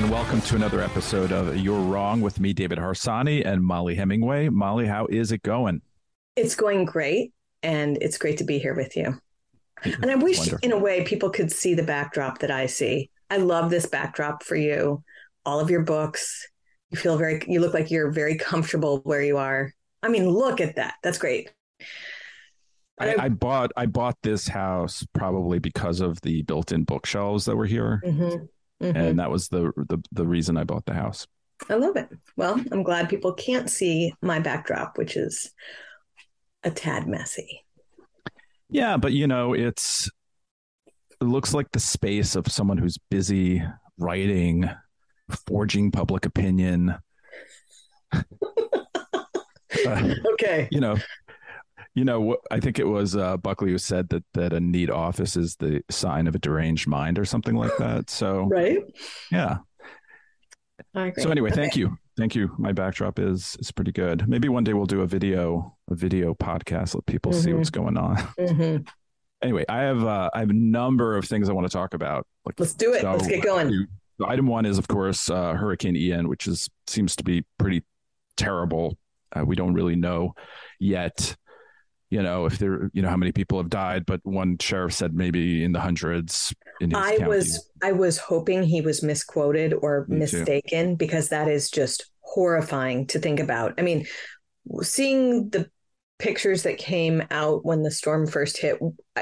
everyone. Welcome to another episode of You're Wrong with me, David Harsanyi, and Mollie Hemingway. Mollie, how is it going? It's going great, and it's great to be here with you. And I wish, Wonderful. in a way, people could see the backdrop that I see. I love this backdrop for you. All of your books. You feel very. You look like you're very comfortable where you are. I mean, look at that. That's great. I, I bought I bought this house probably because of the built-in bookshelves that were here, Mhm, mhm. and that was the, the the reason I bought the house. I love it. Well, I'm glad people can't see my backdrop, which is a tad messy. Yeah, but you know, it's it looks like the space of someone who's busy writing, forging public opinion. Uh, Okay. you know, you know? I think it was uh, Buckley who said that that a neat office is the sign of a deranged mind, or something like that. So Right. yeah. So anyway, thank you, thank you. My backdrop is is pretty good. Maybe one day we'll do a video a video podcast, let people see Mhm. what's going on. Mhm. Anyway, I have uh, I have a number of things I want to talk about. Like Let's do it. Let's get going. So item one is, of course, uh, Hurricane Ian, which is seems to be pretty terrible. Uh, we don't really know yet, you know, if there, you know, how many people have died. But one sheriff said maybe in the hundreds. In his I county. was I was hoping he was misquoted or Me too. mistaken because that is just horrifying to think about. I mean, seeing the pictures that came out when the storm first hit,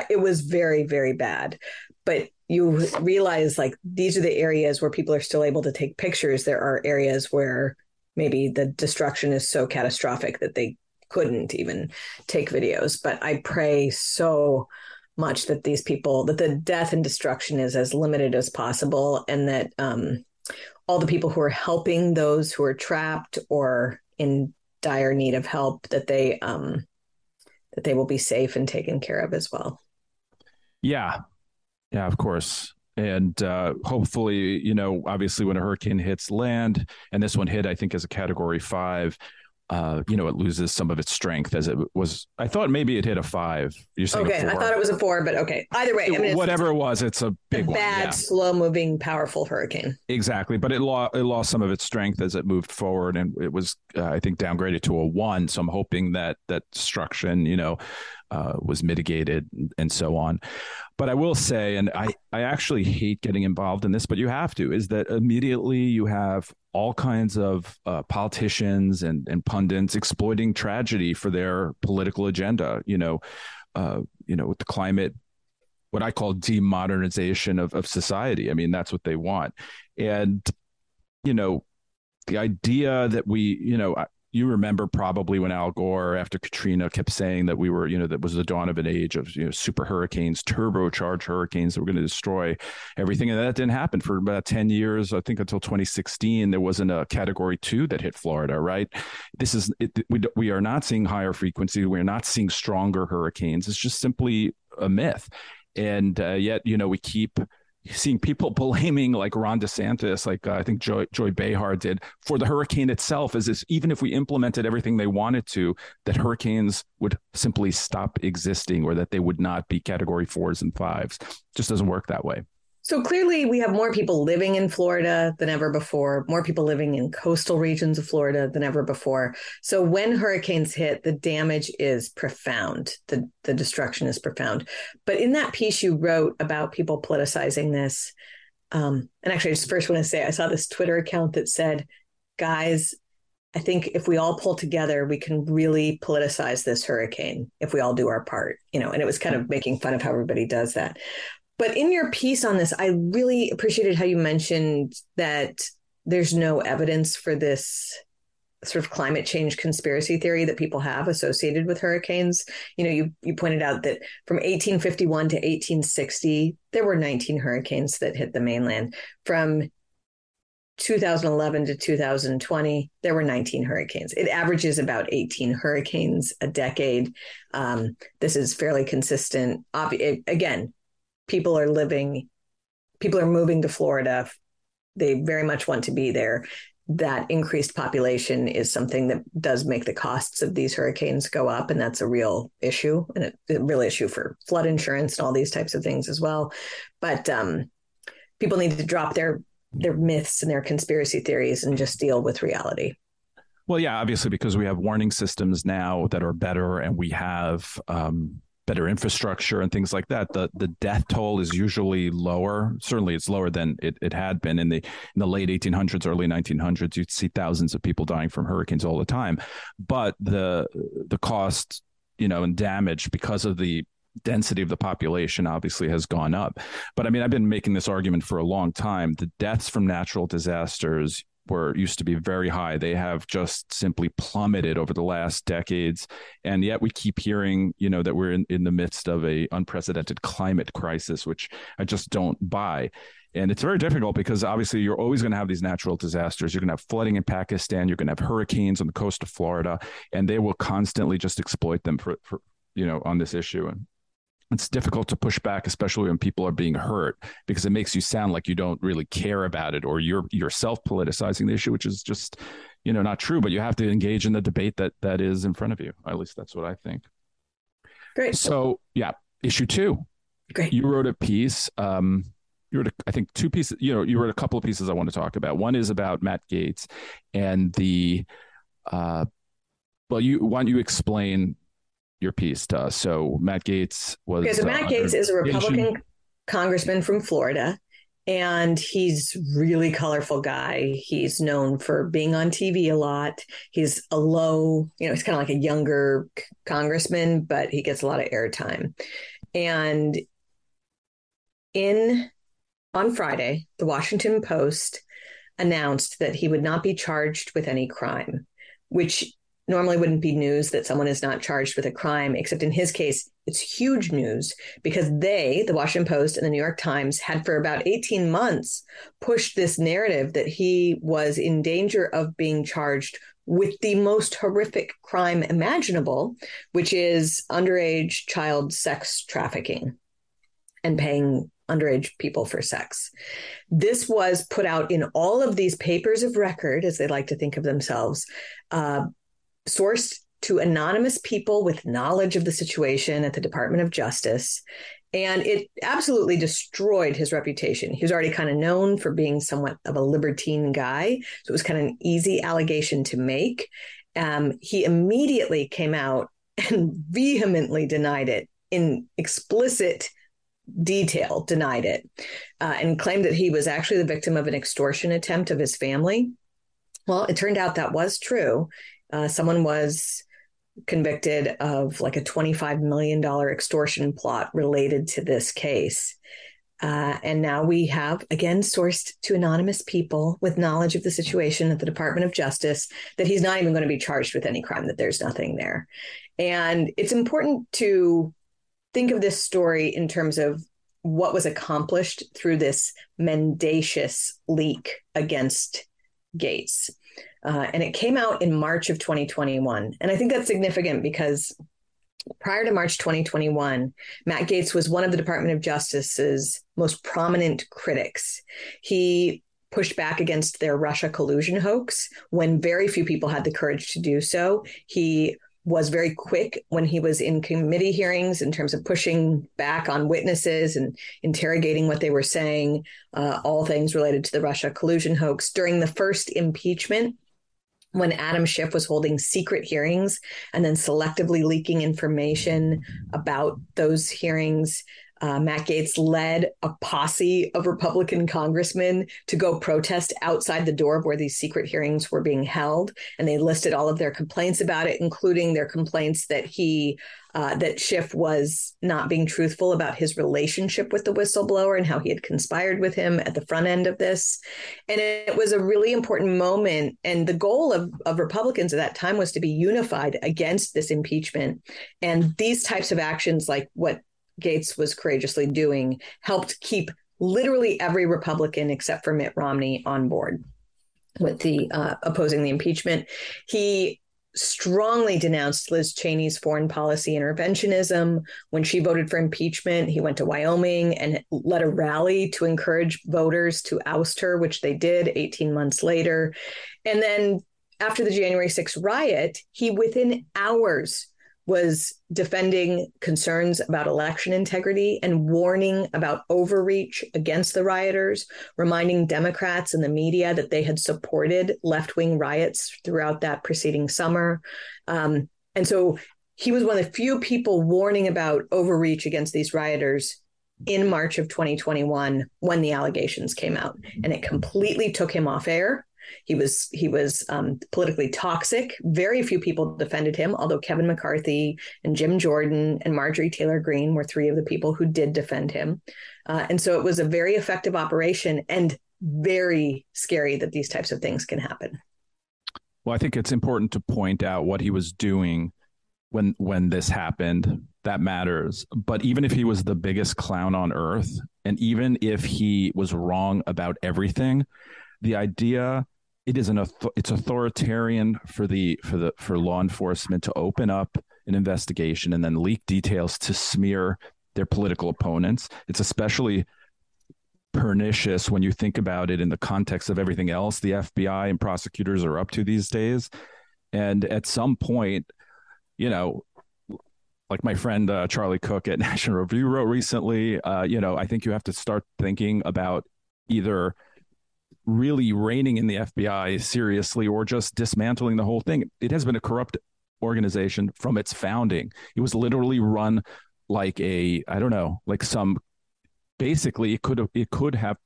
it was very very bad. But you realize like these are the areas where people are still able to take pictures. There are areas where maybe the destruction is so catastrophic that they couldn't even take videos. But I pray so much that these people that the death and destruction is as limited as possible and that um, all the people who are helping those who are trapped or in dire need of help that they um, that they will be safe and taken care of as well Yeah. Yeah, of course. And uh, hopefully, you know, obviously when a hurricane hits land, and this one hit, I think, as a category five, uh, you know, it loses some of its strength as it was. I thought maybe it hit a five. You're saying a okay i thought it was a four but okay either way I mean, Whatever it was, it's a a big one. bad Yeah, slow moving powerful hurricane exactly. But it lost it lost some of its strength as it moved forward, and it was, uh, I think, downgraded to a one. So I'm hoping that that destruction, you know, uh, was mitigated and so on. But I will say, and I, I actually hate getting involved in this, but you have to, is that immediately you have all kinds of uh, politicians and, and pundits exploiting tragedy for their political agenda. You know, uh, you know, with the climate, what I call demodernization of, of society. I mean, that's what they want. And, you know, the idea that we, you know, you remember probably when Al Gore after Katrina kept saying that we were, you know, that was the dawn of an age of you know super hurricanes, turbocharged hurricanes that were going to destroy everything, and that didn't happen for about ten years. I think until 2016, there wasn't a Category Two that hit Florida. Right? This is it, we we are not seeing higher frequency. We are not seeing stronger hurricanes. It's just simply a myth, and uh, yet you know we keep seeing people blaming like Ron DeSantis, like uh, I think Joy, Joy Behar did for the hurricane itself, is this even if we implemented everything they wanted to, that hurricanes would simply stop existing or that they would not be category fours and fives. Just doesn't work that way. So clearly, we have more people living in Florida than ever before, more people living in coastal regions of Florida than ever before. So when hurricanes hit, the damage is profound. The, the destruction is profound. But in that piece you wrote about people politicizing this, um, and actually, I just first want to say I saw this Twitter account that said, guys, I think if we all pull together, we can really politicize this hurricane if we all do our part, you know, and it was kind of making fun of how everybody does that. But in your piece on this, I really appreciated how you mentioned that there's no evidence for this sort of climate change conspiracy theory that people have associated with hurricanes. You know, you you pointed out that from 1851 to 1860 there were 19 hurricanes that hit the mainland. From 2011 to 2020 there were 19 hurricanes. It averages about 18 hurricanes a decade. Um, this is fairly consistent. Again, people are living, people are moving to Florida. They very much want to be there that increased population is something that does make the costs of these hurricanes go up and that's a real issue and a real issue for flood insurance and all these types of things as well but um, people need to drop their their myths and their conspiracy theories and just deal with reality well yeah obviously because we have warning systems now that are better and we have um, better infrastructure and things like that, the the death toll is usually lower. Certainly, it's lower than it, it had been in the in the late 1800s, early 1900s. You'd see thousands of people dying from hurricanes all the time, but the the cost, you know, and damage because of the density of the population obviously has gone up. But I mean, I've been making this argument for a long time. The deaths from natural disasters were used to be very high. They have just simply plummeted over the last decades, and yet we keep hearing, you know, that we're in, in the midst of a unprecedented climate crisis, which I just don't buy. And it's very difficult because obviously you're always going to have these natural disasters. You're going to have flooding in Pakistan. You're going to have hurricanes on the coast of Florida, and they will constantly just exploit them for, for you know, on this issue. And it's difficult to push back, especially when people are being hurt, because it makes you sound like you don't really care about it or you're yourself politicizing the issue, which is just, you know, not true. But you have to engage in the debate that that is in front of you. At least that's what I think. Great. So yeah, issue two. Great. You wrote a piece. Um, you wrote, a, I think, two pieces. You know, you wrote a couple of pieces I want to talk about. One is about Matt Gaetz and the. Uh, well, you why don't you explain your piece to us. So Matt Gaetz was. Okay, so Matt uh, Gaetz is a Republican congressman from Florida, and he's really colorful guy. He's known for being on TV a lot. He's a low, you know, he's kind of like a younger congressman, but he gets a lot of airtime. And in on Friday, the Washington Post announced that he would not be charged with any crime, which normally wouldn't be news that someone is not charged with a crime, except in his case, it's huge news because they, the Washington Post and the New York Times, had for about 18 months pushed this narrative that he was in danger of being charged with the most horrific crime imaginable, which is underage child sex trafficking and paying underage people for sex. This was put out in all of these papers of record, as they like to think of themselves, uh, sourced to anonymous people with knowledge of the situation at the Department of Justice. And it absolutely destroyed his reputation. He was already kind of known for being somewhat of a libertine guy. So it was kind of an easy allegation to make. Um, he immediately came out and vehemently denied it in explicit detail, denied it, uh, and claimed that he was actually the victim of an extortion attempt of his family. Well, it turned out that was true uh, someone was convicted of like a $25 million extortion plot related to this case. Uh, and now we have, again, sourced to anonymous people with knowledge of the situation at the Department of Justice that he's not even going to be charged with any crime, that there's nothing there. And it's important to think of this story in terms of what was accomplished through this mendacious leak against Gaetz. Uh, and it came out in March of 2021. And I think that's significant because prior to March 2021, Matt Gaetz was one of the Department of Justice's most prominent critics. He pushed back against their Russia collusion hoax when very few people had the courage to do so. He was very quick when he was in committee hearings in terms of pushing back on witnesses and interrogating what they were saying, uh, all things related to the Russia collusion hoax. During the first impeachment, when Adam Schiff was holding secret hearings and then selectively leaking information about those hearings. Uh, Matt Gaetz led a posse of Republican congressmen to go protest outside the door of where these secret hearings were being held. And they listed all of their complaints about it, including their complaints that he uh, that Schiff was not being truthful about his relationship with the whistleblower and how he had conspired with him at the front end of this. And it, was a really important moment. And the goal of, of Republicans at that time was to be unified against this impeachment. And these types of actions, like what Gaetz was courageously doing, helped keep literally every Republican except for Mitt Romney on board with the uh, opposing the impeachment. He strongly denounced Liz Cheney's foreign policy interventionism. When she voted for impeachment, he went to Wyoming and led a rally to encourage voters to oust her, which they did 18 months later. And then after the January 6th riot, he within hours was defending concerns about election integrity and warning about overreach against the rioters, reminding Democrats and the media that they had supported left wing riots throughout that preceding summer. Um, and so he was one of the few people warning about overreach against these rioters in March of 2021 when the allegations came out. And it completely took him off air. He was he was um, politically toxic. Very few people defended him, although Kevin McCarthy and Jim Jordan and Marjorie Taylor Greene were three of the people who did defend him. Uh, and so it was a very effective operation and very scary that these types of things can happen. Well, I think it's important to point out what he was doing when when this happened. That matters. But even if he was the biggest clown on earth, and even if he was wrong about everything, the idea it is an it's authoritarian for the for the for law enforcement to open up an investigation and then leak details to smear their political opponents. It's especially pernicious when you think about it in the context of everything else the FBI and prosecutors are up to these days. And at some point, you know, like my friend uh, Charlie Cooke at National Review wrote recently, uh, you know, I think you have to start thinking about either really reining in the FBI seriously or just dismantling the whole thing. It has been a corrupt organization from its founding. It was literally run like a I don't know, like some basically it could have it could have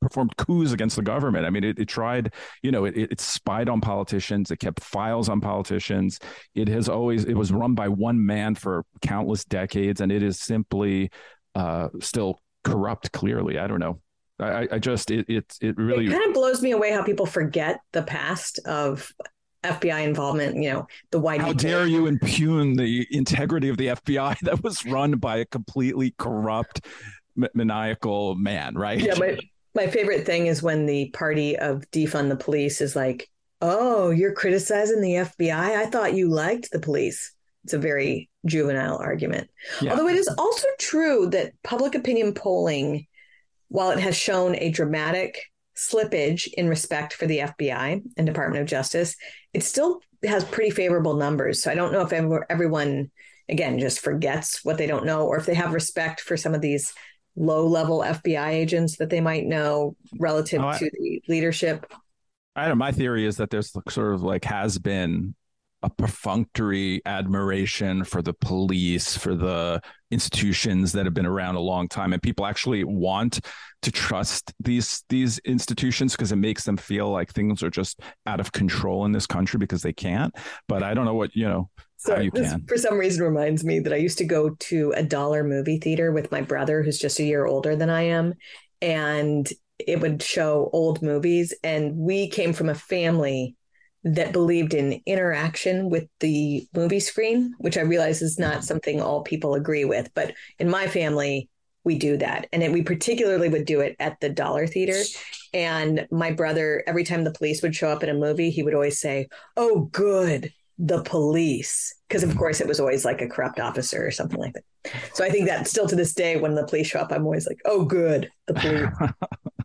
performed coups against the government. I mean, it, it tried, you know, it, it spied on politicians. It kept files on politicians. It has always, it was run by one man for countless decades, and it is simply uh, still corrupt. Clearly, I don't know. I, I just it, it it really it kind of blows me away how people forget the past of FBI involvement. You know, the white. How dare you impugn the integrity of the FBI that was run by a completely corrupt, maniacal man, right? Yeah, my my favorite thing is when the party of defund the police is like, "Oh, you're criticizing the FBI? I thought you liked the police." It's a very juvenile argument. Yeah. Although it is also true that public opinion polling while it has shown a dramatic slippage in respect for the FBI and Department of Justice, it still has pretty favorable numbers. So I don't know if everyone, again, just forgets what they don't know, or if they have respect for some of these low level FBI agents that they might know relative oh, I, to the leadership. I don't know. My theory is that there's sort of like has been a perfunctory admiration for the police, for the institutions that have been around a long time, and people actually want to trust these these institutions because it makes them feel like things are just out of control in this country because they can't. But I don't know what you know. So you this, for some reason, reminds me that I used to go to a dollar movie theater with my brother, who's just a year older than I am, and it would show old movies. And we came from a family that believed in interaction with the movie screen, which I realize is not something all people agree with. But in my family, we do that. And we particularly would do it at the Dollar Theater. And my brother, every time the police would show up in a movie, he would always say, Oh, good, the police. Because, of course, it was always like a corrupt officer or something like that. So I think that still to this day, when the police show up, I'm always like, Oh, good, the police.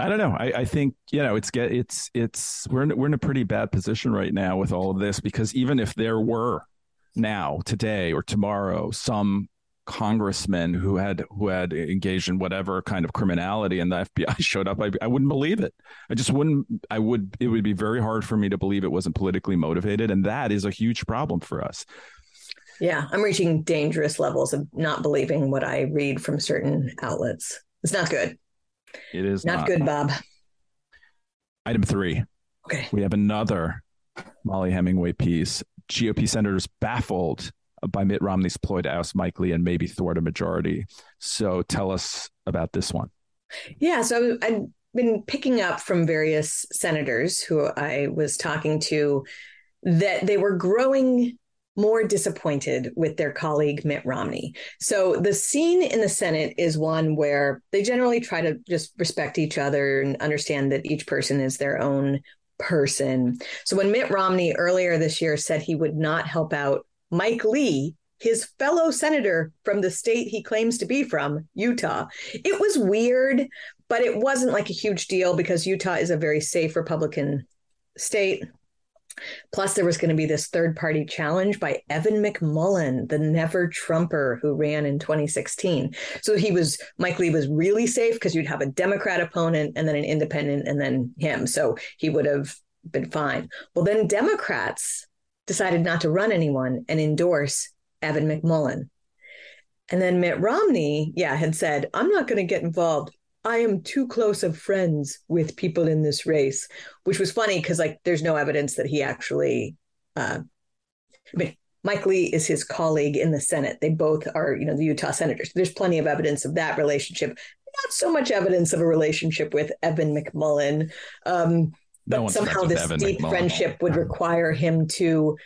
I don't know. I, I think you know it's get it's it's we're in, we're in a pretty bad position right now with all of this because even if there were now today or tomorrow some congressman who had who had engaged in whatever kind of criminality and the FBI showed up I, I wouldn't believe it. I just wouldn't I would it would be very hard for me to believe it wasn't politically motivated and that is a huge problem for us. Yeah I'm reaching dangerous levels of not believing what I read from certain outlets. It's not good it is not, not good, Bob. Item three. Okay. We have another Mollie Hemingway piece. GOP senators baffled by Mitt Romney's ploy to oust Mike Lee and maybe thwart a majority. So tell us about this one. Yeah, so I've been picking up from various senators who I was talking to that they were growing more disappointed with their colleague Mitt Romney. So the scene in the Senate is one where they generally try to just respect each other and understand that each person is their own person. So when Mitt Romney earlier this year said he would not help out Mike Lee, his fellow senator from the state he claims to be from, Utah, it was weird, but it wasn't like a huge deal because Utah is a very safe Republican state. Plus, there was going to be this third party challenge by Evan McMullin, the never Trumper who ran in 2016. So he was, Mike Lee was really safe because you'd have a Democrat opponent and then an independent and then him. So he would have been fine. Well, then Democrats decided not to run anyone and endorse Evan McMullin. And then Mitt Romney, yeah, had said, I'm not going to get involved. I am too close of friends with people in this race, which was funny because like there's no evidence that he actually uh I mean Mike Lee is his colleague in the Senate. They both are, you know, the Utah senators. There's plenty of evidence of that relationship. Not so much evidence of a relationship with Evan McMullin. Um, but no somehow this Evan deep McMullin. friendship would require him to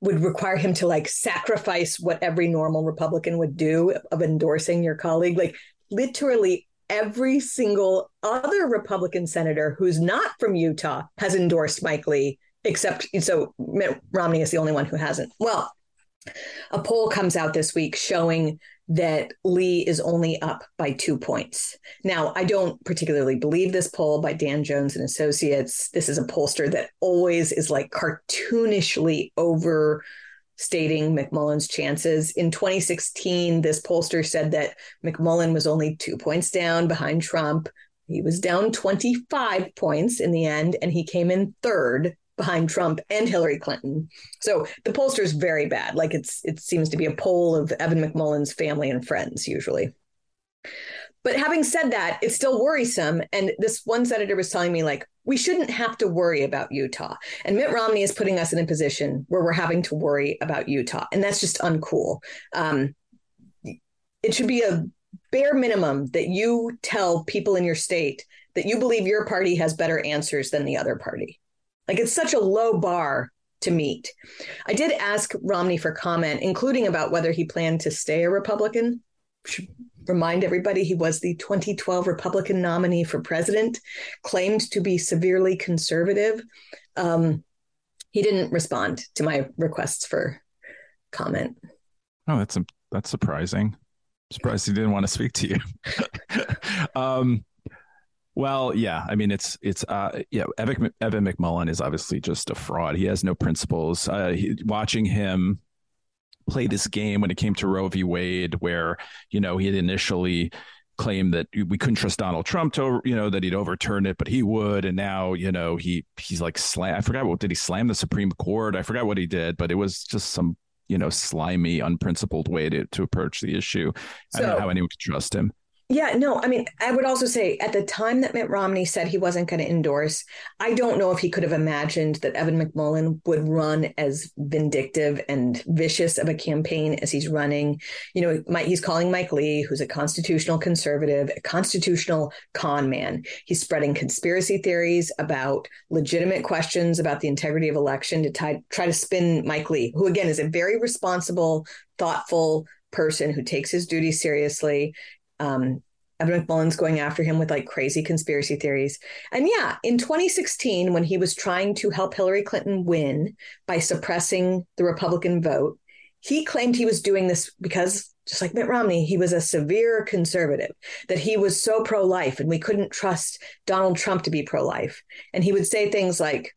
would require him to like sacrifice what every normal Republican would do of endorsing your colleague. Like literally every single other Republican senator who's not from Utah has endorsed Mike Lee, except so Mitt Romney is the only one who hasn't. Well, a poll comes out this week showing that Lee is only up by two points. Now, I don't particularly believe this poll by Dan Jones and Associates. This is a pollster that always is like cartoonishly over stating McMullin's chances. In 2016, this pollster said that McMullin was only two points down behind Trump. He was down 25 points in the end, and he came in third behind Trump and Hillary Clinton. So the pollster is very bad. Like it's it seems to be a poll of Evan McMullin's family and friends usually. But having said that, it's still worrisome. And this one senator was telling me, like, we shouldn't have to worry about Utah. And Mitt Romney is putting us in a position where we're having to worry about Utah. And that's just uncool. Um, it should be a bare minimum that you tell people in your state that you believe your party has better answers than the other party. Like, it's such a low bar to meet. I did ask Romney for comment, including about whether he planned to stay a Republican remind everybody he was the 2012 Republican nominee for president, claimed to be severely conservative. Um, he didn't respond to my requests for comment. Oh, that's that's surprising. surprised he didn't want to speak to you. um, well, yeah, I mean it's it's uh, yeah. Evan, Evan McMullin is obviously just a fraud. He has no principles. Uh, he, watching him play this game when it came to Roe v. Wade, where you know he had initially claimed that we couldn't trust Donald Trump to you know that he'd overturn it, but he would, and now you know he he's like slam. I forgot what did he slam the Supreme Court? I forgot what he did, but it was just some you know slimy, unprincipled way to to approach the issue. So, I don't know how anyone could trust him. Yeah, no, I mean, I would also say at the time that Mitt Romney said he wasn't going to endorse, I don't know if he could have imagined that Evan McMullin would run as vindictive and vicious of a campaign as he's running. You know, he's calling Mike Lee, who's a constitutional conservative, a constitutional con man. He's spreading conspiracy theories about legitimate questions about the integrity of election to try, try to spin Mike Lee, who again is a very responsible, thoughtful person who takes his duty seriously um, Evan McMullin's going after him with like crazy conspiracy theories. And yeah, in 2016, when he was trying to help Hillary Clinton win by suppressing the Republican vote, he claimed he was doing this because, just like Mitt Romney, he was a severe conservative, that he was so pro life and we couldn't trust Donald Trump to be pro life. And he would say things like,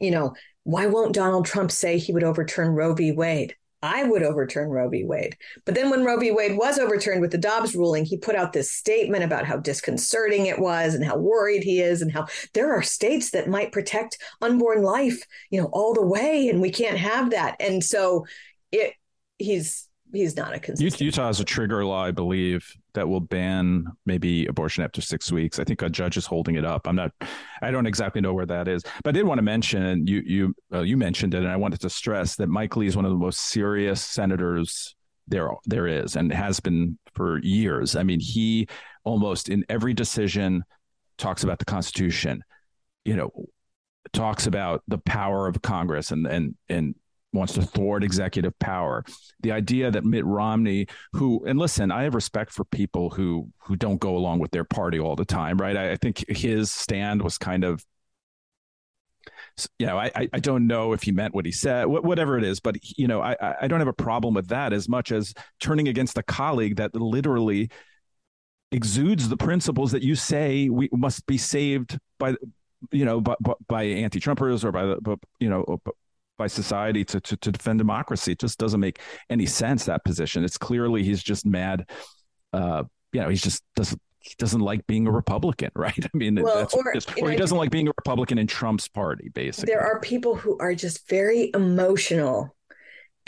you know, why won't Donald Trump say he would overturn Roe v. Wade? I would overturn Roe v. Wade. But then when Roe v. Wade was overturned with the Dobbs ruling, he put out this statement about how disconcerting it was and how worried he is and how there are states that might protect unborn life, you know, all the way and we can't have that. And so it he's he's not a consistent. Utah has a trigger law, I believe, that will ban maybe abortion after six weeks. I think a judge is holding it up. I'm not, I don't exactly know where that is, but I did want to mention you you uh, you mentioned it, and I wanted to stress that Mike Lee is one of the most serious senators there there is, and has been for years. I mean, he almost in every decision talks about the Constitution. You know, talks about the power of Congress and and and wants to thwart executive power. The idea that Mitt Romney, who and listen, I have respect for people who who don't go along with their party all the time, right? I, I think his stand was kind of you know, I, I don't know if he meant what he said, whatever it is, but you know, I, I don't have a problem with that as much as turning against a colleague that literally exudes the principles that you say we must be saved by, you know, by, by anti-Trumpers or by the, you know, by society to, to, to defend democracy. It just doesn't make any sense that position. It's clearly he's just mad. Uh, you know, he's just doesn't he doesn't like being a Republican, right? I mean, well, that's or, just, or he doesn't like being a Republican in Trump's party, basically. There are people who are just very emotional.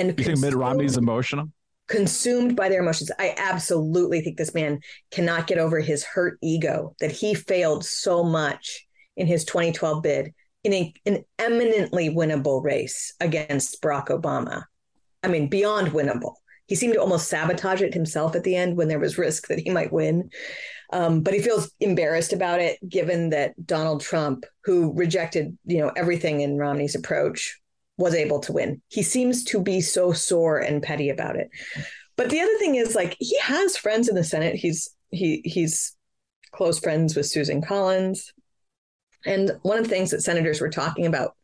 And you think Mitt Romney's emotional? Consumed by their emotions. I absolutely think this man cannot get over his hurt ego that he failed so much in his 2012 bid in a, an eminently winnable race against Barack Obama. I mean, beyond winnable. He seemed to almost sabotage it himself at the end when there was risk that he might win. Um, but he feels embarrassed about it, given that Donald Trump, who rejected you know everything in Romney's approach, was able to win. He seems to be so sore and petty about it. But the other thing is, like, he has friends in the Senate. He's he he's close friends with Susan Collins. And one of the things that senators were talking about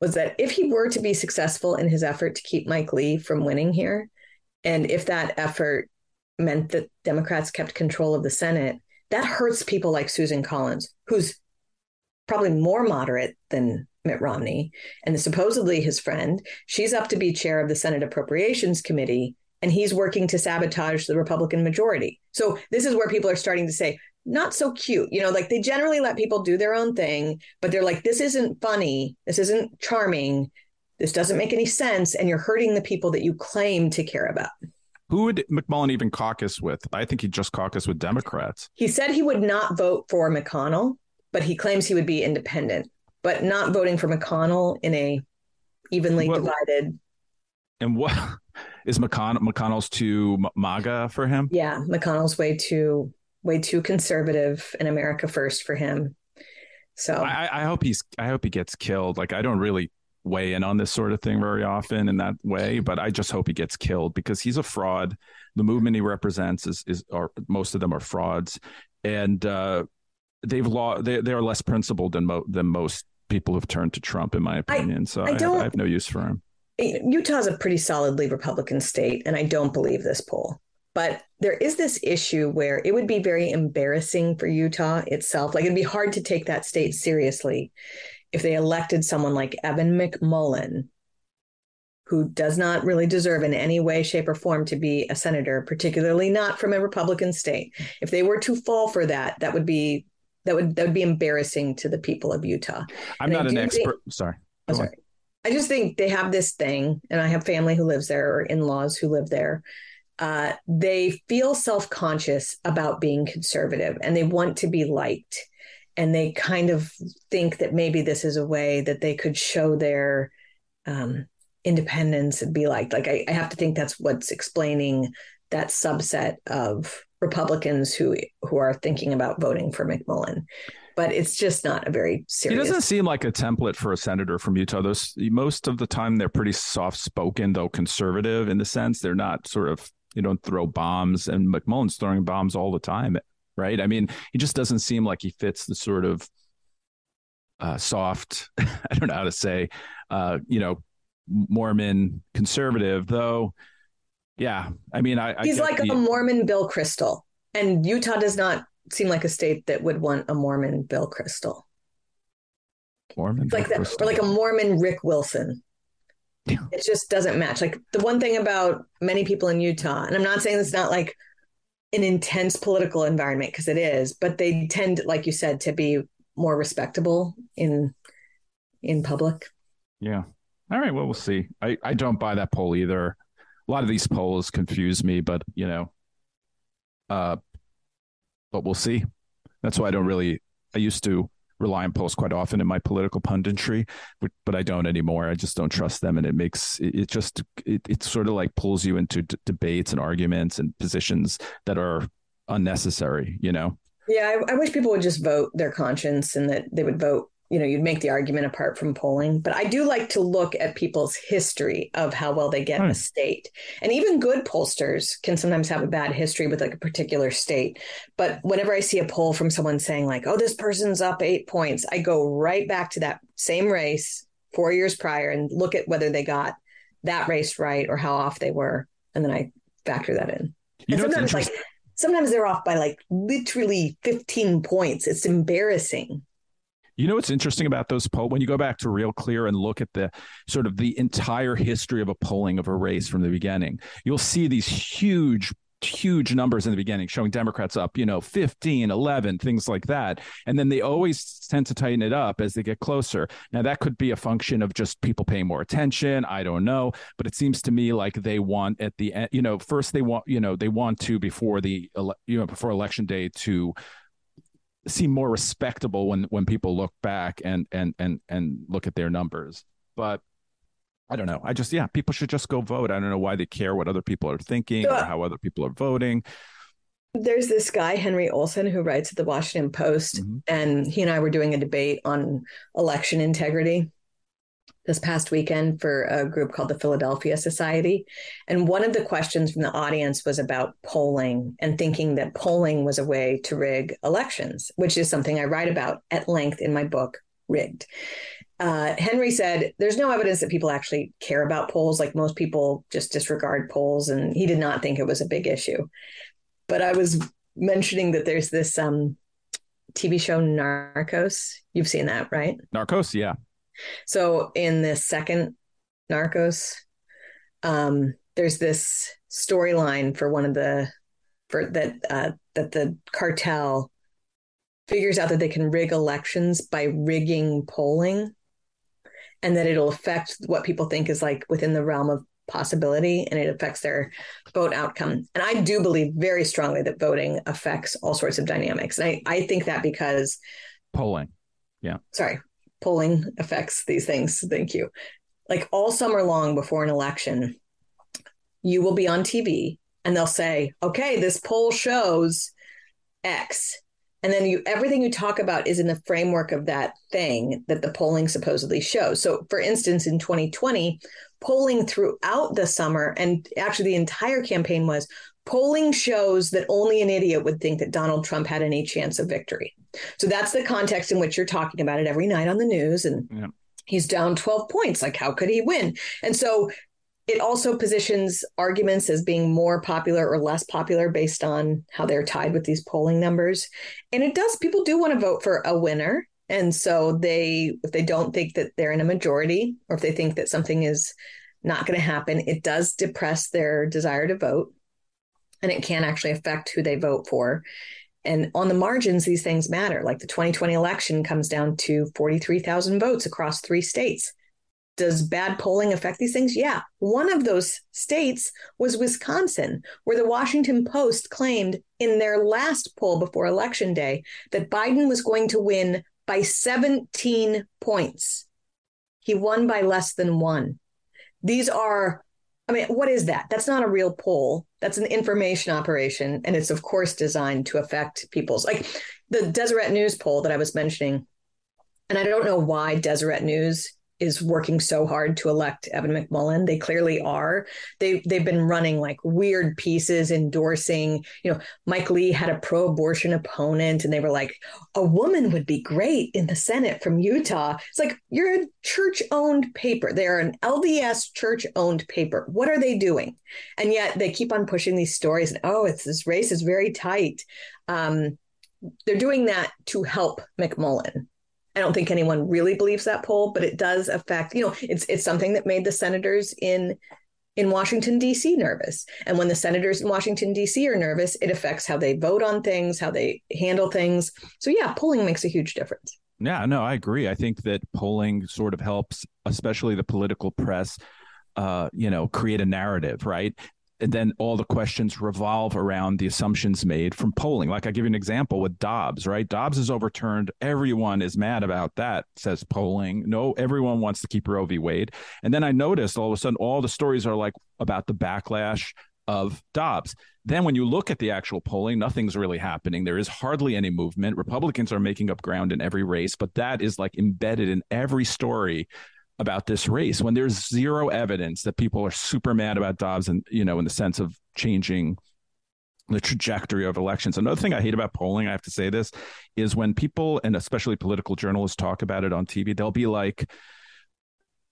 was that if he were to be successful in his effort to keep Mike Lee from winning here, and if that effort meant that Democrats kept control of the Senate, that hurts people like Susan Collins, who's probably more moderate than Mitt Romney and supposedly his friend. She's up to be chair of the Senate Appropriations Committee, and he's working to sabotage the Republican majority. So this is where people are starting to say, not so cute. You know, like they generally let people do their own thing, but they're like, this isn't funny. This isn't charming. This doesn't make any sense. And you're hurting the people that you claim to care about. Who would McMullin even caucus with? I think he just caucus with Democrats. He said he would not vote for McConnell, but he claims he would be independent. But not voting for McConnell in a evenly what, divided. And what is McConnell? McConnell's too MAGA for him? Yeah, McConnell's way too way too conservative and America first for him. So I, I hope he's I hope he gets killed. Like I don't really weigh in on this sort of thing very often in that way, but I just hope he gets killed because he's a fraud. The movement he represents is is are most of them are frauds, and uh, they've law they they are less principled than mo- than most people who've turned to Trump, in my opinion. I, so I, I, have, I have no use for him. Utah's a pretty solidly Republican state, and I don't believe this poll. But there is this issue where it would be very embarrassing for Utah itself. Like it'd be hard to take that state seriously if they elected someone like Evan McMullin, who does not really deserve in any way, shape, or form to be a senator, particularly not from a Republican state. If they were to fall for that, that would be that would that would be embarrassing to the people of Utah. I'm and not an expert. Think, sorry. Oh, sorry. I just think they have this thing, and I have family who lives there or in-laws who live there, uh, they feel self conscious about being conservative and they want to be liked. And they kind of think that maybe this is a way that they could show their um, independence and be liked. Like, I, I have to think that's what's explaining that subset of Republicans who who are thinking about voting for McMullin but it's just not a very serious. He doesn't seem like a template for a senator from Utah. Those most of the time they're pretty soft spoken, though conservative in the sense they're not sort of you don't throw bombs and McMullin's throwing bombs all the time, right? I mean, he just doesn't seem like he fits the sort of uh, soft, I don't know how to say, uh, you know, Mormon conservative, though. Yeah, I mean, I, he's I like he, a Mormon Bill Kristol, and Utah does not seem like a state that would want a Mormon Bill Kristol. Mormon, like that, or like a Mormon Rick Wilson. It just doesn't match. Like the one thing about many people in Utah, and I'm not saying it's not like an intense political environment because it is, but they tend, like you said, to be more respectable in in public. Yeah. All right. Well, we'll see. I, I don't buy that poll either. a lot of these polls confuse me, but you know, uh, but we'll see. That's why I don't really. I used to rely on polls quite often in my political punditry, but, I don't anymore. I just don't trust them, and it makes it, it just it, it sort of like pulls you into d- debates and arguments and positions that are unnecessary. You know. Yeah, I, I wish people would just vote their conscience and that they would vote you know you'd make the argument apart from polling but i do like to look at people's history of how well they get hmm. a state. And even good pollsters can sometimes have a bad history with like a particular state. But whenever i see a poll from someone saying like oh this person's up eight points i go right back to that same race four years prior and look at whether they got that race right or how off they were and then i factor that in. You and sometimes like sometimes they're off by like literally 15 points. It's embarrassing you know what's interesting about those polls? When you go back to Real Clear and look at the sort of the entire history of a polling of a race from the beginning, you'll see these huge huge numbers in the beginning showing democrats up you know 15 11 things like that. And then they always tend to tighten it up as they get closer. Now that could be a function of just people paying more attention. I don't know. But it seems to me like they want at the end you know first they want you know they want to before the you know before election day to seem more respectable when when people look back and and and and look at their numbers. But I don't know. I just yeah, people should just go vote. I don't know why they care what other people are thinking or how other people are voting. There's this guy Henry Olsen who writes at the Washington Post, mm-hmm. and he and I were doing a debate on election integrity this past weekend for a group called the Philadelphia Society. And one of the questions from the audience was about polling and thinking that polling was a way to rig elections, which is something I write about at length in my book, Rigged. Uh, Henry said, There's no evidence that people actually care about polls. Like most people just disregard polls. And he did not think it was a big issue. But I was mentioning that there's this um, TV show, Narcos. You've seen that, right? Narcos, yeah. So in the second Narcos, um, there's this storyline for one of the for that uh, that the cartel figures out that they can rig elections by rigging polling and that it'll affect what people think is like within the realm of possibility and it affects their vote outcome. And I do believe very strongly that voting affects all sorts of dynamics. And I, I think that because polling. Yeah. Sorry polling affects these things. Thank you. Like all summer long before an election, you will be on TV and they'll say, okay, this poll shows X. And then you everything you talk about is in the framework of that thing that the polling supposedly shows. So for instance, in 2020, polling throughout the summer and actually the entire campaign was polling shows that only an idiot would think that Donald Trump had any chance of victory. So that's the context in which you're talking about it every night on the news. And yeah. he's down 12 points. Like, how could he win? And so it also positions arguments as being more popular or less popular based on how they're tied with these polling numbers. And it does, people do want to vote for a winner. And so they, if they don't think that they're in a majority or if they think that something is not going to happen, it does depress their desire to vote and it can actually affect who they vote for. And on the margins, these things matter. Like the 2020 election comes down to 43,000 votes across three states. Does bad polling affect these things? Yeah. One of those states was Wisconsin, where the Washington Post claimed in their last poll before Election Day that Biden was going to win by 17 points. He won by less than one. These are I mean, what is that? That's not a real poll. That's an information operation. And it's, of course, designed to affect people's, like the Deseret News poll that I was mentioning. And I don't know why Deseret News is working so hard to elect Evan McMullin. They clearly are. They they've been running like weird pieces endorsing, you know, Mike Lee had a pro-abortion opponent and they were like, a woman would be great in the Senate from Utah. It's like you're a church-owned paper. They're an LDS church-owned paper. What are they doing? And yet they keep on pushing these stories and oh, it's this race is very tight. Um, they're doing that to help McMullin I don't think anyone really believes that poll, but it does affect, you know, it's it's something that made the senators in in Washington D.C. nervous. And when the senators in Washington D.C. are nervous, it affects how they vote on things, how they handle things. So yeah, polling makes a huge difference. Yeah, no, I agree. I think that polling sort of helps, especially the political press, uh, you know, create a narrative, right? And then all the questions revolve around the assumptions made from polling. Like I give you an example with Dobbs, right? Dobbs is overturned. Everyone is mad about that, says polling. No, everyone wants to keep Roe v. Wade. And then I noticed all of a sudden all the stories are like about the backlash of Dobbs. Then, when you look at the actual polling, nothing's really happening. There is hardly any movement. Republicans are making up ground in every race, but that is like embedded in every story about this race when there's zero evidence that people are super mad about Dobbs and, you know, in the sense of changing the trajectory of elections. Another thing I hate about polling, I have to say this, is when people and especially political journalists talk about it on TV, they'll be like,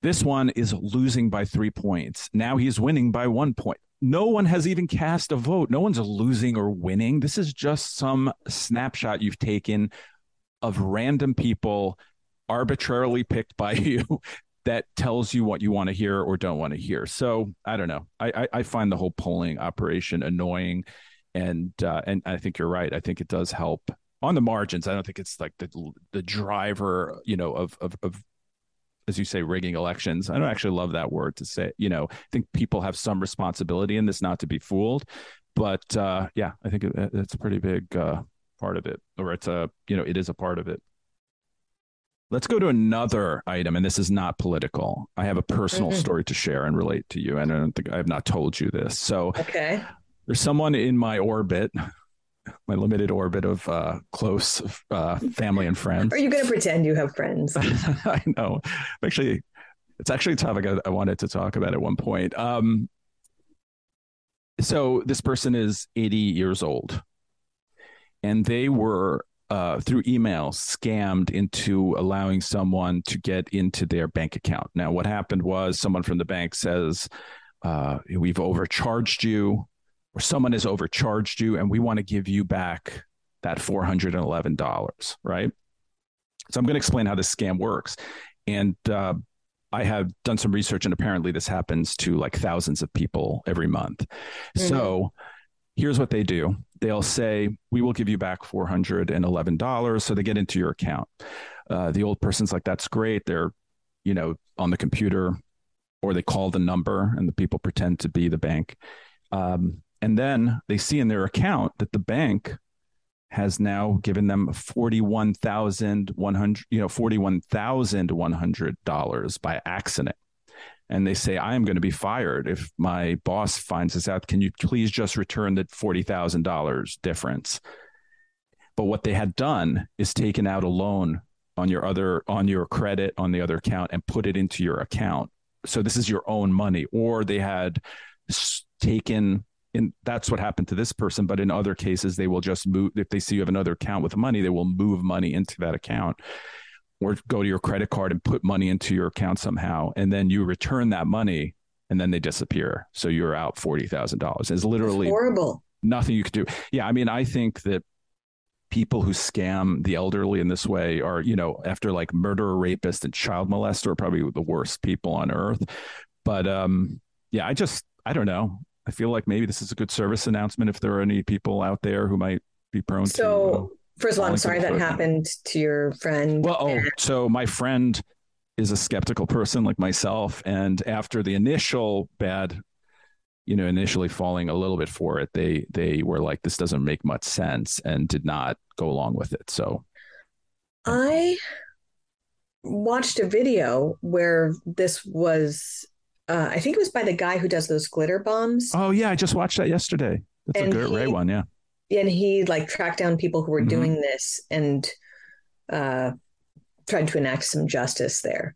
this one is losing by three points. Now he's winning by one point no one has even cast a vote. No one's losing or winning. This is just some snapshot you've taken of random people arbitrarily picked by you that tells you what you want to hear or don't want to hear. So I don't know. I, I, I find the whole polling operation annoying, and uh, and I think you're right. I think it does help on the margins. I don't think it's like the the driver, you know, of of, of as you say, rigging elections. I don't actually love that word to say. You know, I think people have some responsibility in this not to be fooled. But uh, yeah, I think it, it's a pretty big uh, part of it, or it's a you know it is a part of it. Let's go to another item, and this is not political. I have a personal mm-hmm. story to share and relate to you, and I don't think I have not told you this. So, okay, there's someone in my orbit my limited orbit of uh, close uh, family and friends. Are you going to pretend you have friends? I know. Actually, it's actually a topic I, I, wanted to talk about at one point. Um, so this person is 80 years old, and they were uh, through email scammed into allowing someone to get into their bank account. Now, what happened was someone from the bank says, uh, "We've overcharged you or someone has overcharged you and we want to give you back that $411, right? So I'm going to explain how this scam works. And uh, I have done some research, and apparently this happens to like thousands of people every month. Mm-hmm. So here's what they do they'll say, We will give you back $411. So they get into your account. Uh, the old person's like, That's great. They're, you know, on the computer, or they call the number and the people pretend to be the bank. Um, and then they see in their account that the bank has now given them forty-one thousand one hundred, you know, forty-one thousand one hundred dollars by accident. And they say, I am going to be fired if my boss finds this out. Can you please just return the forty thousand dollars difference? But what they had done is taken out a loan on your other on your credit on the other account and put it into your account. So this is your own money, or they had taken and that's what happened to this person. But in other cases, they will just move if they see you have another account with money, they will move money into that account or go to your credit card and put money into your account somehow, and then you return that money, and then they disappear. So you're out forty thousand dollars. It's literally horrible. Nothing you could do. Yeah, I mean, I think that people who scam the elderly in this way are, you know, after like murderer, rapist, and child molester, are probably the worst people on earth. But um, yeah, I just I don't know. I feel like maybe this is a good service announcement if there are any people out there who might be prone so, to. So, uh, first of all, I'm sorry that happened to your friend. Well, oh, so my friend is a skeptical person like myself, and after the initial bad, you know, initially falling a little bit for it, they they were like, "This doesn't make much sense," and did not go along with it. So, I watched a video where this was uh, I think it was by the guy who does those glitter bombs. Oh yeah, I just watched that yesterday. That's and a great, great one. Yeah. And he like tracked down people who were mm-hmm. doing this and uh, tried to enact some justice there.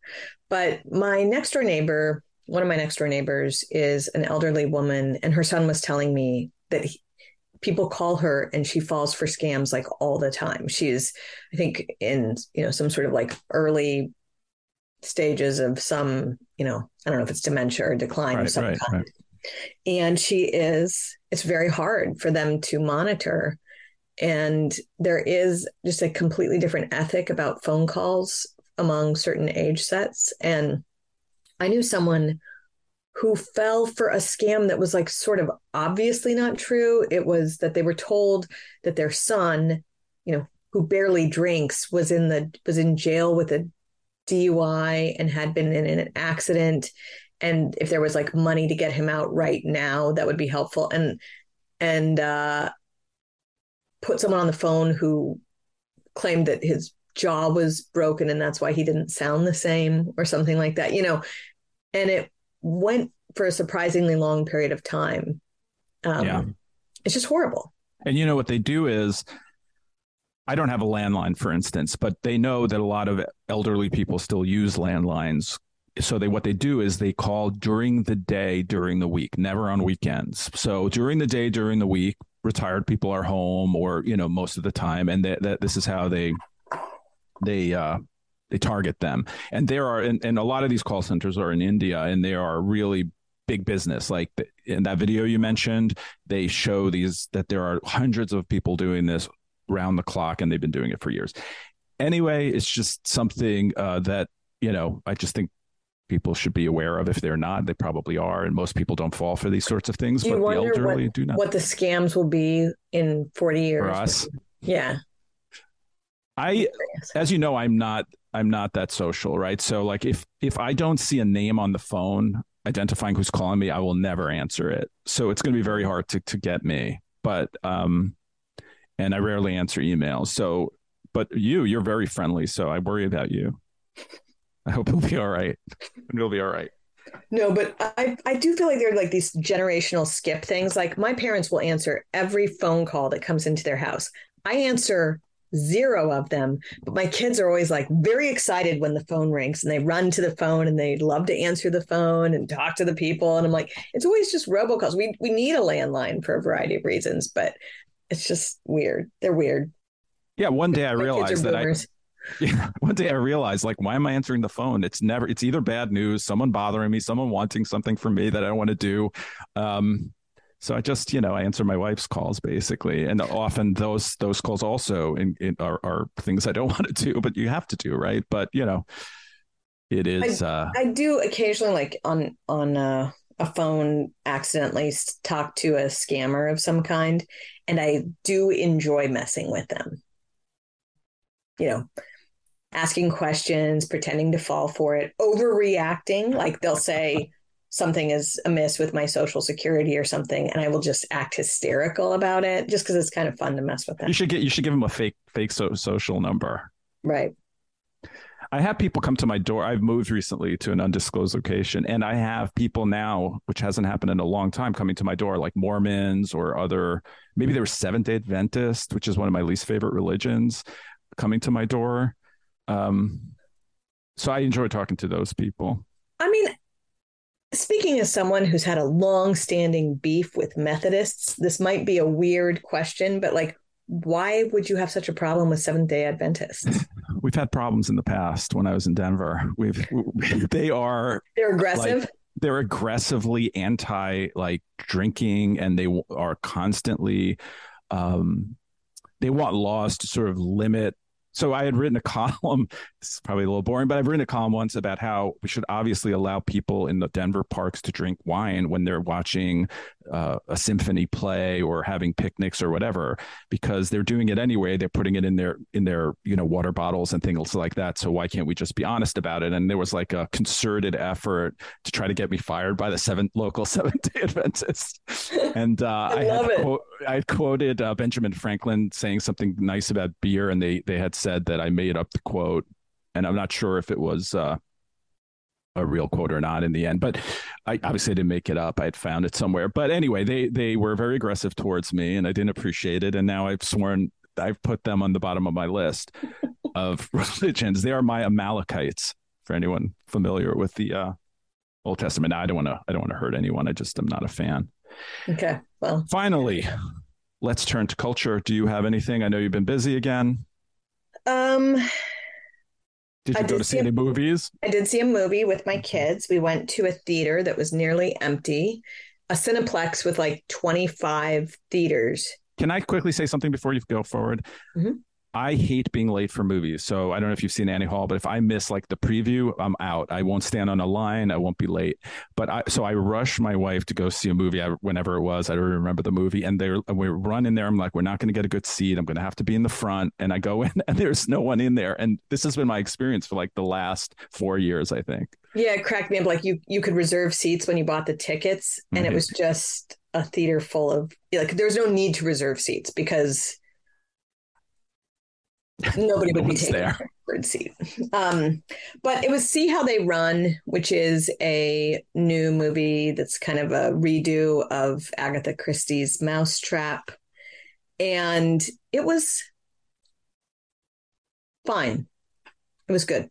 But my next door neighbor, one of my next door neighbors, is an elderly woman, and her son was telling me that he, people call her and she falls for scams like all the time. She's, I think, in you know some sort of like early stages of some, you know, I don't know if it's dementia or decline right, of some right, kind. Right. And she is, it's very hard for them to monitor. And there is just a completely different ethic about phone calls among certain age sets. And I knew someone who fell for a scam that was like sort of obviously not true. It was that they were told that their son, you know, who barely drinks was in the was in jail with a DUI and had been in an accident and if there was like money to get him out right now, that would be helpful. And and uh, put someone on the phone who claimed that his jaw was broken and that's why he didn't sound the same or something like that. You know, and it went for a surprisingly long period of time. Um, yeah. It's just horrible. And you know what they do is I don't have a landline, for instance, but they know that a lot of elderly people still use landlines. So they what they do is they call during the day during the week, never on weekends. So during the day during the week, retired people are home or you know most of the time, and that, that this is how they they uh, they target them. And there are and, and a lot of these call centers are in India, and they are really big business. Like in that video you mentioned, they show these that there are hundreds of people doing this round the clock, and they've been doing it for years. Anyway, it's just something uh, that you know I just think people should be aware of. If they're not, they probably are, and most people don't fall for these sorts of things. You but the elderly what, do not. What the scams will be in forty years for us? Yeah. I, as you know, I'm not I'm not that social, right? So like if if I don't see a name on the phone identifying who's calling me, I will never answer it. So it's going to be very hard to to get me. But um, and I rarely answer emails. So, but you, you're very friendly, so I worry about you. I hope you'll be all right. You'll be all right. No, but I, I do feel like there are like these generational skip things. Like my parents will answer every phone call that comes into their house. I answer zero of them. But my kids are always like very excited when the phone rings and they run to the phone and they love to answer the phone and talk to the people. And I'm like, it's always just robocalls. We we need a landline for a variety of reasons, but it's just weird. They're weird. Yeah, one day I realized that I yeah, one day I realized like why am I answering the phone? It's never it's either bad news, someone bothering me, someone wanting something from me that I don't want to do. Um so I just, you know, I answer my wife's calls basically, and often those those calls also in, in are, are things I don't want to do, but you have to do, right? But you know, it is. I, uh, I do occasionally, like on on uh, a phone, accidentally talk to a scammer of some kind, and I do enjoy messing with them. You know, asking questions, pretending to fall for it, overreacting. Like they'll say something is amiss with my social security or something and i will just act hysterical about it just because it's kind of fun to mess with them. You should get you should give them a fake fake so, social number. Right. I have people come to my door. I've moved recently to an undisclosed location and i have people now which hasn't happened in a long time coming to my door like mormons or other maybe they were seventh day adventist which is one of my least favorite religions coming to my door um so i enjoy talking to those people I mean, Speaking as someone who's had a long standing beef with Methodists, this might be a weird question, but like, why would you have such a problem with Seventh day Adventists? We've had problems in the past when I was in Denver. We've, they are, they're aggressive. Like, they're aggressively anti like drinking and they are constantly, um, they want laws to sort of limit so I had written a column. Is probably a little boring, but I've written a column once about how we should obviously allow people in the Denver parks to drink wine when they're watching uh, a symphony play or having picnics or whatever, because they're doing it anyway. They're putting it in their in their you know water bottles and things like that. So why can't we just be honest about it? And there was like a concerted effort to try to get me fired by the seven local Seventh Day Adventists. And uh, I, I, had quote, I quoted uh, Benjamin Franklin saying something nice about beer, and they they had said that I made up the quote, and I'm not sure if it was uh, a real quote or not in the end. But I obviously didn't make it up. I had found it somewhere. But anyway, they they were very aggressive towards me, and I didn't appreciate it. And now I've sworn I've put them on the bottom of my list of religions. They are my Amalekites. For anyone familiar with the uh, Old Testament, now, I don't want to. I don't want to hurt anyone. I just am not a fan. Okay. Well, finally, let's turn to culture. Do you have anything? I know you've been busy again. Um, did you I go to see, any movies? I did see a movie with my kids. We went to a theater that was nearly empty, a Cineplex with like 25 theaters. Can I quickly say something before you go forward? Mm-hmm. I hate being late for movies. So I don't know if you've seen Annie Hall, but if I miss like the preview, I'm out. I won't stand on a line. I won't be late. But I so I rush my wife to go see a movie whenever it was. I don't remember the movie, and they we run in there. I'm like, we're not going to get a good seat. I'm going to have to be in the front. And I go in, and there's no one in there. And this has been my experience for like the last four years, I think. Yeah, it cracked me up. Like you, you could reserve seats when you bought the tickets, and it mm-hmm. was just a theater full of like. There was no need to reserve seats because nobody would be taking there. third seat. Um, but it was See How They Run, which is a new movie that's kind of a redo of Agatha Christie's Mousetrap, and it was fine. It was good.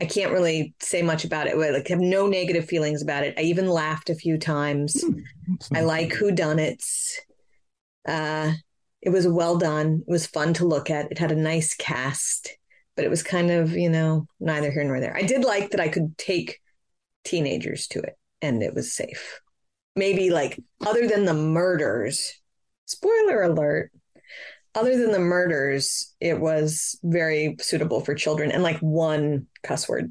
I can't really say much about it. I like have no negative feelings about it. I even laughed a few times. I like who done it. Uh it was well done. It was fun to look at. It had a nice cast, but it was kind of, you know, neither here nor there. I did like that I could take teenagers to it and it was safe. Maybe like other than the murders, spoiler alert, other than the murders, it was very suitable for children and like one cuss word.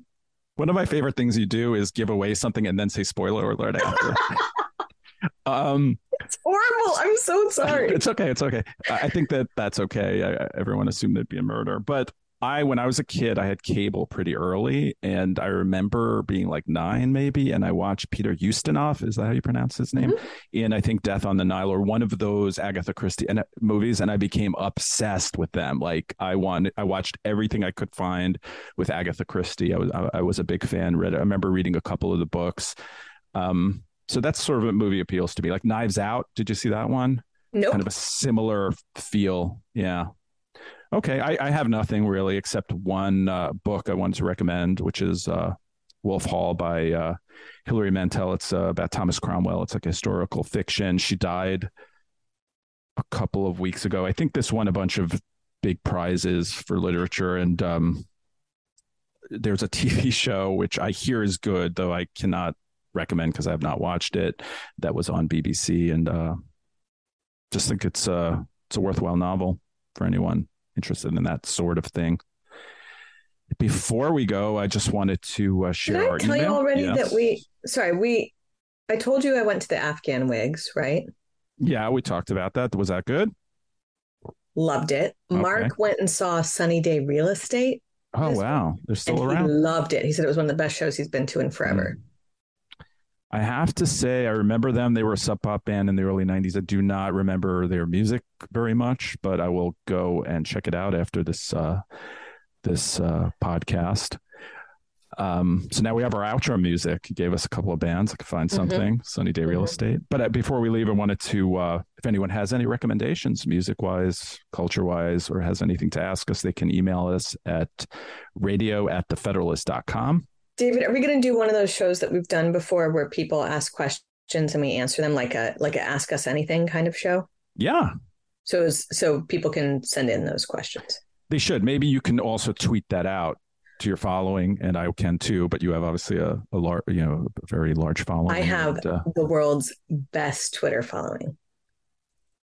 One of my favorite things you do is give away something and then say spoiler alert after. um, It's horrible. I'm so sorry. It's okay. It's okay. I think that that's okay. I, everyone assumed it'd be a murder, but I, when I was a kid, I had cable pretty early, and I remember being like nine, maybe, and I watched Peter Ustinov. Is that how you pronounce his name? And I think Death on the Nile, or one of those Agatha Christie and- movies, and I became obsessed with them. Like I wanted, I watched everything I could find with Agatha Christie. I was, I, I was a big fan. Read, I remember reading a couple of the books. Um, so that's sort of what movie appeals to me. Like Knives Out. Did you see that one? Nope. kind of a similar feel. Yeah. Okay. I, I have nothing really except one uh, book I wanted to recommend, which is uh, Wolf Hall by uh, Hilary Mantel. It's uh, about Thomas Cromwell. It's like historical fiction. She died a couple of weeks ago. I think this won a bunch of big prizes for literature. And um, there's a TV show, which I hear is good, though I cannot recommend because I have not watched it. That was on BBC. And uh, just think it's a it's a worthwhile novel for anyone interested in that sort of thing. Before we go, I just wanted to uh, Did share I our tell you already Yes. that we? Sorry, we. I told you I went to the Afghan Whigs, right? Yeah, we talked about that. Was that good? Loved it. Okay. Mark went and saw Sunny Day Real Estate, Oh wow, they're still around. loved it. He said it was one of the best shows he's been to in forever. I have to say, I remember them. They were a sub pop band in the early '90s. I do not remember their music very much, but I will go and check it out after this uh, this uh, podcast. Um, so now we have our outro music. You gave us a couple of bands. I could find Mhm. something. Sunny Day Real Mhm. Estate. But uh, before we leave, I wanted to, uh, if anyone has any recommendations, music wise, culture wise, or has anything to ask us, they can email us at radio at thefederalist.com. David, are we going to do one of those shows that we've done before, where people ask questions and we answer them, like a like a Ask Us Anything kind of show? Yeah, So so people can send in those questions. They should. Maybe you can also tweet that out to your following, and I can too. But you have obviously a, a large, you know, a very large following. I have and, uh, the world's best Twitter following.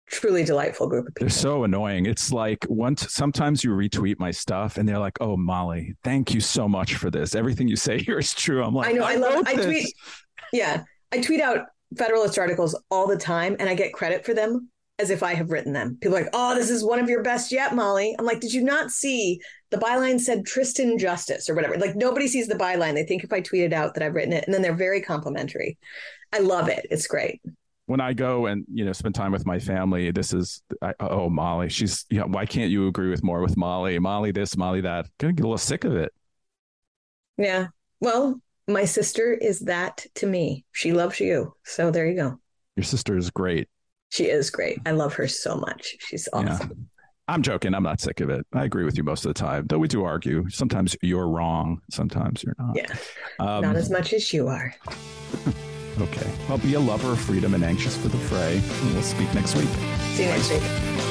Truly delightful group of people. they're so annoying. It's like once sometimes you retweet my stuff, and they're like, "Oh, Mollie, thank you so much for this. Everything you say here is true." I'm like, I know. I, love. wrote I this." tweet. Yeah, I tweet out Federalist articles all the time, and I get credit for them as if I have written them. People are like, "Oh, this is one of your best yet, Mollie." I'm like, "Did you not see the byline said Tristan Justice or whatever?" Like nobody sees the byline. They think if I tweet it out that I've written it, and then they're very complimentary. I love it. It's great. When I go and you know spend time with my family, this is I, oh Mollie, she's you know why can't you agree with more with Mollie? Mollie this, Mollie that. Gonna get a little sick of it. Yeah. Well, my sister is that to me. She loves you. So there you go. Your sister is great. She is great. I love her so much. She's awesome. Yeah. I'm joking. I'm not sick of it. I agree with you most of the time, though we do argue. Sometimes you're wrong. Sometimes you're not. Yeah. Um, Not as much as you are. Okay. Well, be a lover of freedom and anxious for the fray. And we'll speak next week. See you next week.